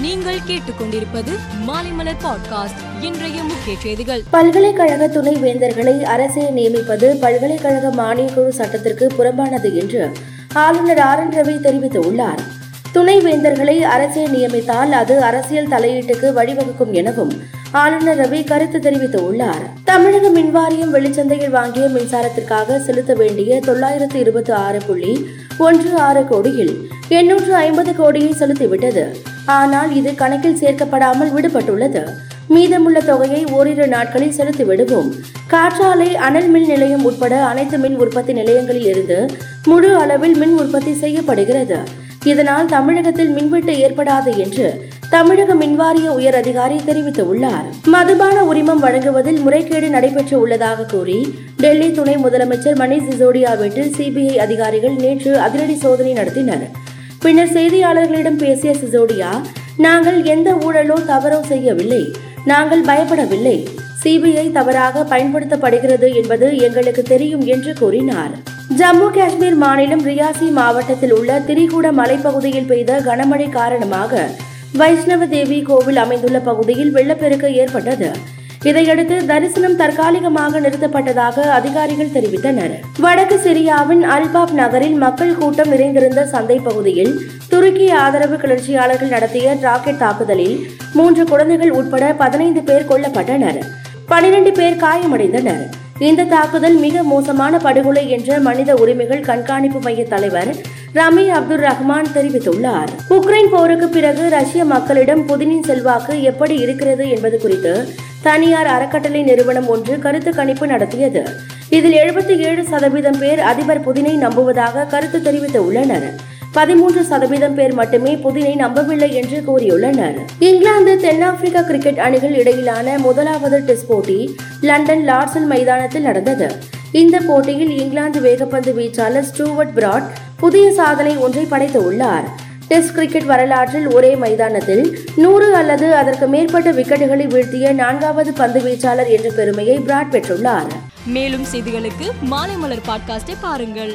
நீங்கள் கேட்டுக்கொண்டிருப்பது மாலைமலர் பாட்காஸ்ட் இன்றைய முக்கிய செய்திகள். பல்கலைக்கழக துணை வேந்தர்களை அரசே நியமிப்பது பல்கலைக்கழக மானியக்குழு சட்டத்திற்கு புறம்பானது என்று ஆளுநர் ஆர் என் ரவி தெரிவித்துள்ளார். துணை வேந்தர்களை அரசே நியமித்தால் அது அரசியல் தலையீட்டுக்கு வழிவகுக்கும் எனவும் ஆளுநர் ரவி கருத்து தெரிவித்துள்ளார். தமிழக மின்வாரியம் வெளிச்சந்தையில் வாங்கிய மின்சாரத்திற்காக செலுத்த வேண்டிய தொள்ளாயிரத்து இருபத்தி ஆறு புள்ளி ஒன்று ஆறு கோடியில் எண்ணூற்று ஐம்பது கோடியை செலுத்திவிட்டது. ஆனால் இது கணக்கில் சேர்க்கப்படாமல் விடுபட்டுள்ளது. மீதமுள்ள தொகையை ஓரிரு நாட்களில் செலுத்தி விடுவோம் காற்றாலை அனல் மின் நிலையம் உட்பட அனைத்து மின் உற்பத்தி நிலையங்களில் இருந்து முழு அளவில் மின் உற்பத்தி செய்யப்படுகிறது. இதனால் தமிழகத்தில் மின்வெட்டு ஏற்படாது என்று தமிழக மின்வாரிய உயர் அதிகாரி தெரிவித்துள்ளார். மதுபான உரிமம் வழங்குவதில் முறைகேடு நடைபெற்று உள்ளதாக கூறி டெல்லி துணை முதலமைச்சர் மணிஷ் சிசோடியா வீட்டில் சிபிஐ அதிகாரிகள் நேற்று அதிரடி சோதனை நடத்தினர். பின்னர் செய்தியாளர்களிடம் பேசிய சிசோடியா நாங்கள் எந்த ஊழலோ தவறோ செய்யவில்லை. நாங்கள் பயப்படவில்லை. சிபிஐ தவறாக பயன்படுத்தப்படுகிறது என்பது எங்களுக்கு தெரியும் என்று கூறினார். ஜம்மு காஷ்மீர் மாநிலம் ரியாசி மாவட்டத்தில் உள்ள திரிகூட மலைப்பகுதியில் பெய்த கனமழை காரணமாக வைஷ்ணவ தேவி கோவில் அமைந்துள்ள பகுதியில் வெள்ளப்பெருக்கு ஏற்பட்டது. இதையடுத்து தரிசனம் தற்காலிகமாக நிறுத்தப்பட்டதாக அதிகாரிகள் தெரிவித்தனர். வடக்கு சிரியாவின் அல்பாப் நகரில் மக்கள் கூட்டம் நிறைந்திருந்த சந்தை பகுதியில் துருக்கி ஆதரவு கிளர்ச்சியாளர்கள் நடத்திய ராக்கெட் தாக்குதலில் மூன்று குழந்தைகள் உட்பட பதினைந்து பேர் கொல்லப்பட்டனர். பனிரெண்டு பேர் காயமடைந்தனர். இந்த தாக்குதல் மிக மோசமான படுகொலை என்ற மனித உரிமைகள் கண்காணிப்பு மைய தலைவர் ரமி அப்துல் ரஹ்மான் தெரிவித்துள்ளார். உக்ரைன் போருக்கு பிறகு ரஷ்ய மக்களிடம் புதினின் செல்வாக்கு எப்படி இருக்கிறது என்பது குறித்து தனியார் அறக்கட்டளை நிறுவனம் ஒன்று கருத்து கணிப்பு நடத்தியது. இதில் எழுபத்தி ஏழு சதவீதம் பேர் அதிபர் புதினை நம்புவதாக கருத்து தெரிவித்துள்ளனர். பதிமூன்று சதவீதம் பேர் மட்டுமே புதினை நம்பவில்லை என்று கூறியுள்ளனர். இங்கிலாந்து தென்னாப்பிரிக்கா கிரிக்கெட் அணிகள் இடையிலான முதலாவது டெஸ்ட் போட்டி லண்டன் லார்சன் மைதானத்தில் நடந்தது. இந்த போட்டியில் இங்கிலாந்து வேகப்பந்து வீச்சாளர் ஸ்டூவர்ட் பிராட் புதிய சாதனை ஒன்றை படைத்து உள்ளார். டெஸ்ட் கிரிக்கெட் வரலாற்றில் ஒரே மைதானத்தில் நூறு அல்லது அதற்கு மேற்பட்ட விக்கெட்டுகளை வீழ்த்திய நான்காவது பந்து வீச்சாளர் என்ற பெருமையை பிராட் பெற்றுள்ளார். மேலும் செய்திகளுக்கு மாலைமலர் பாட்காஸ்டை பாருங்கள்.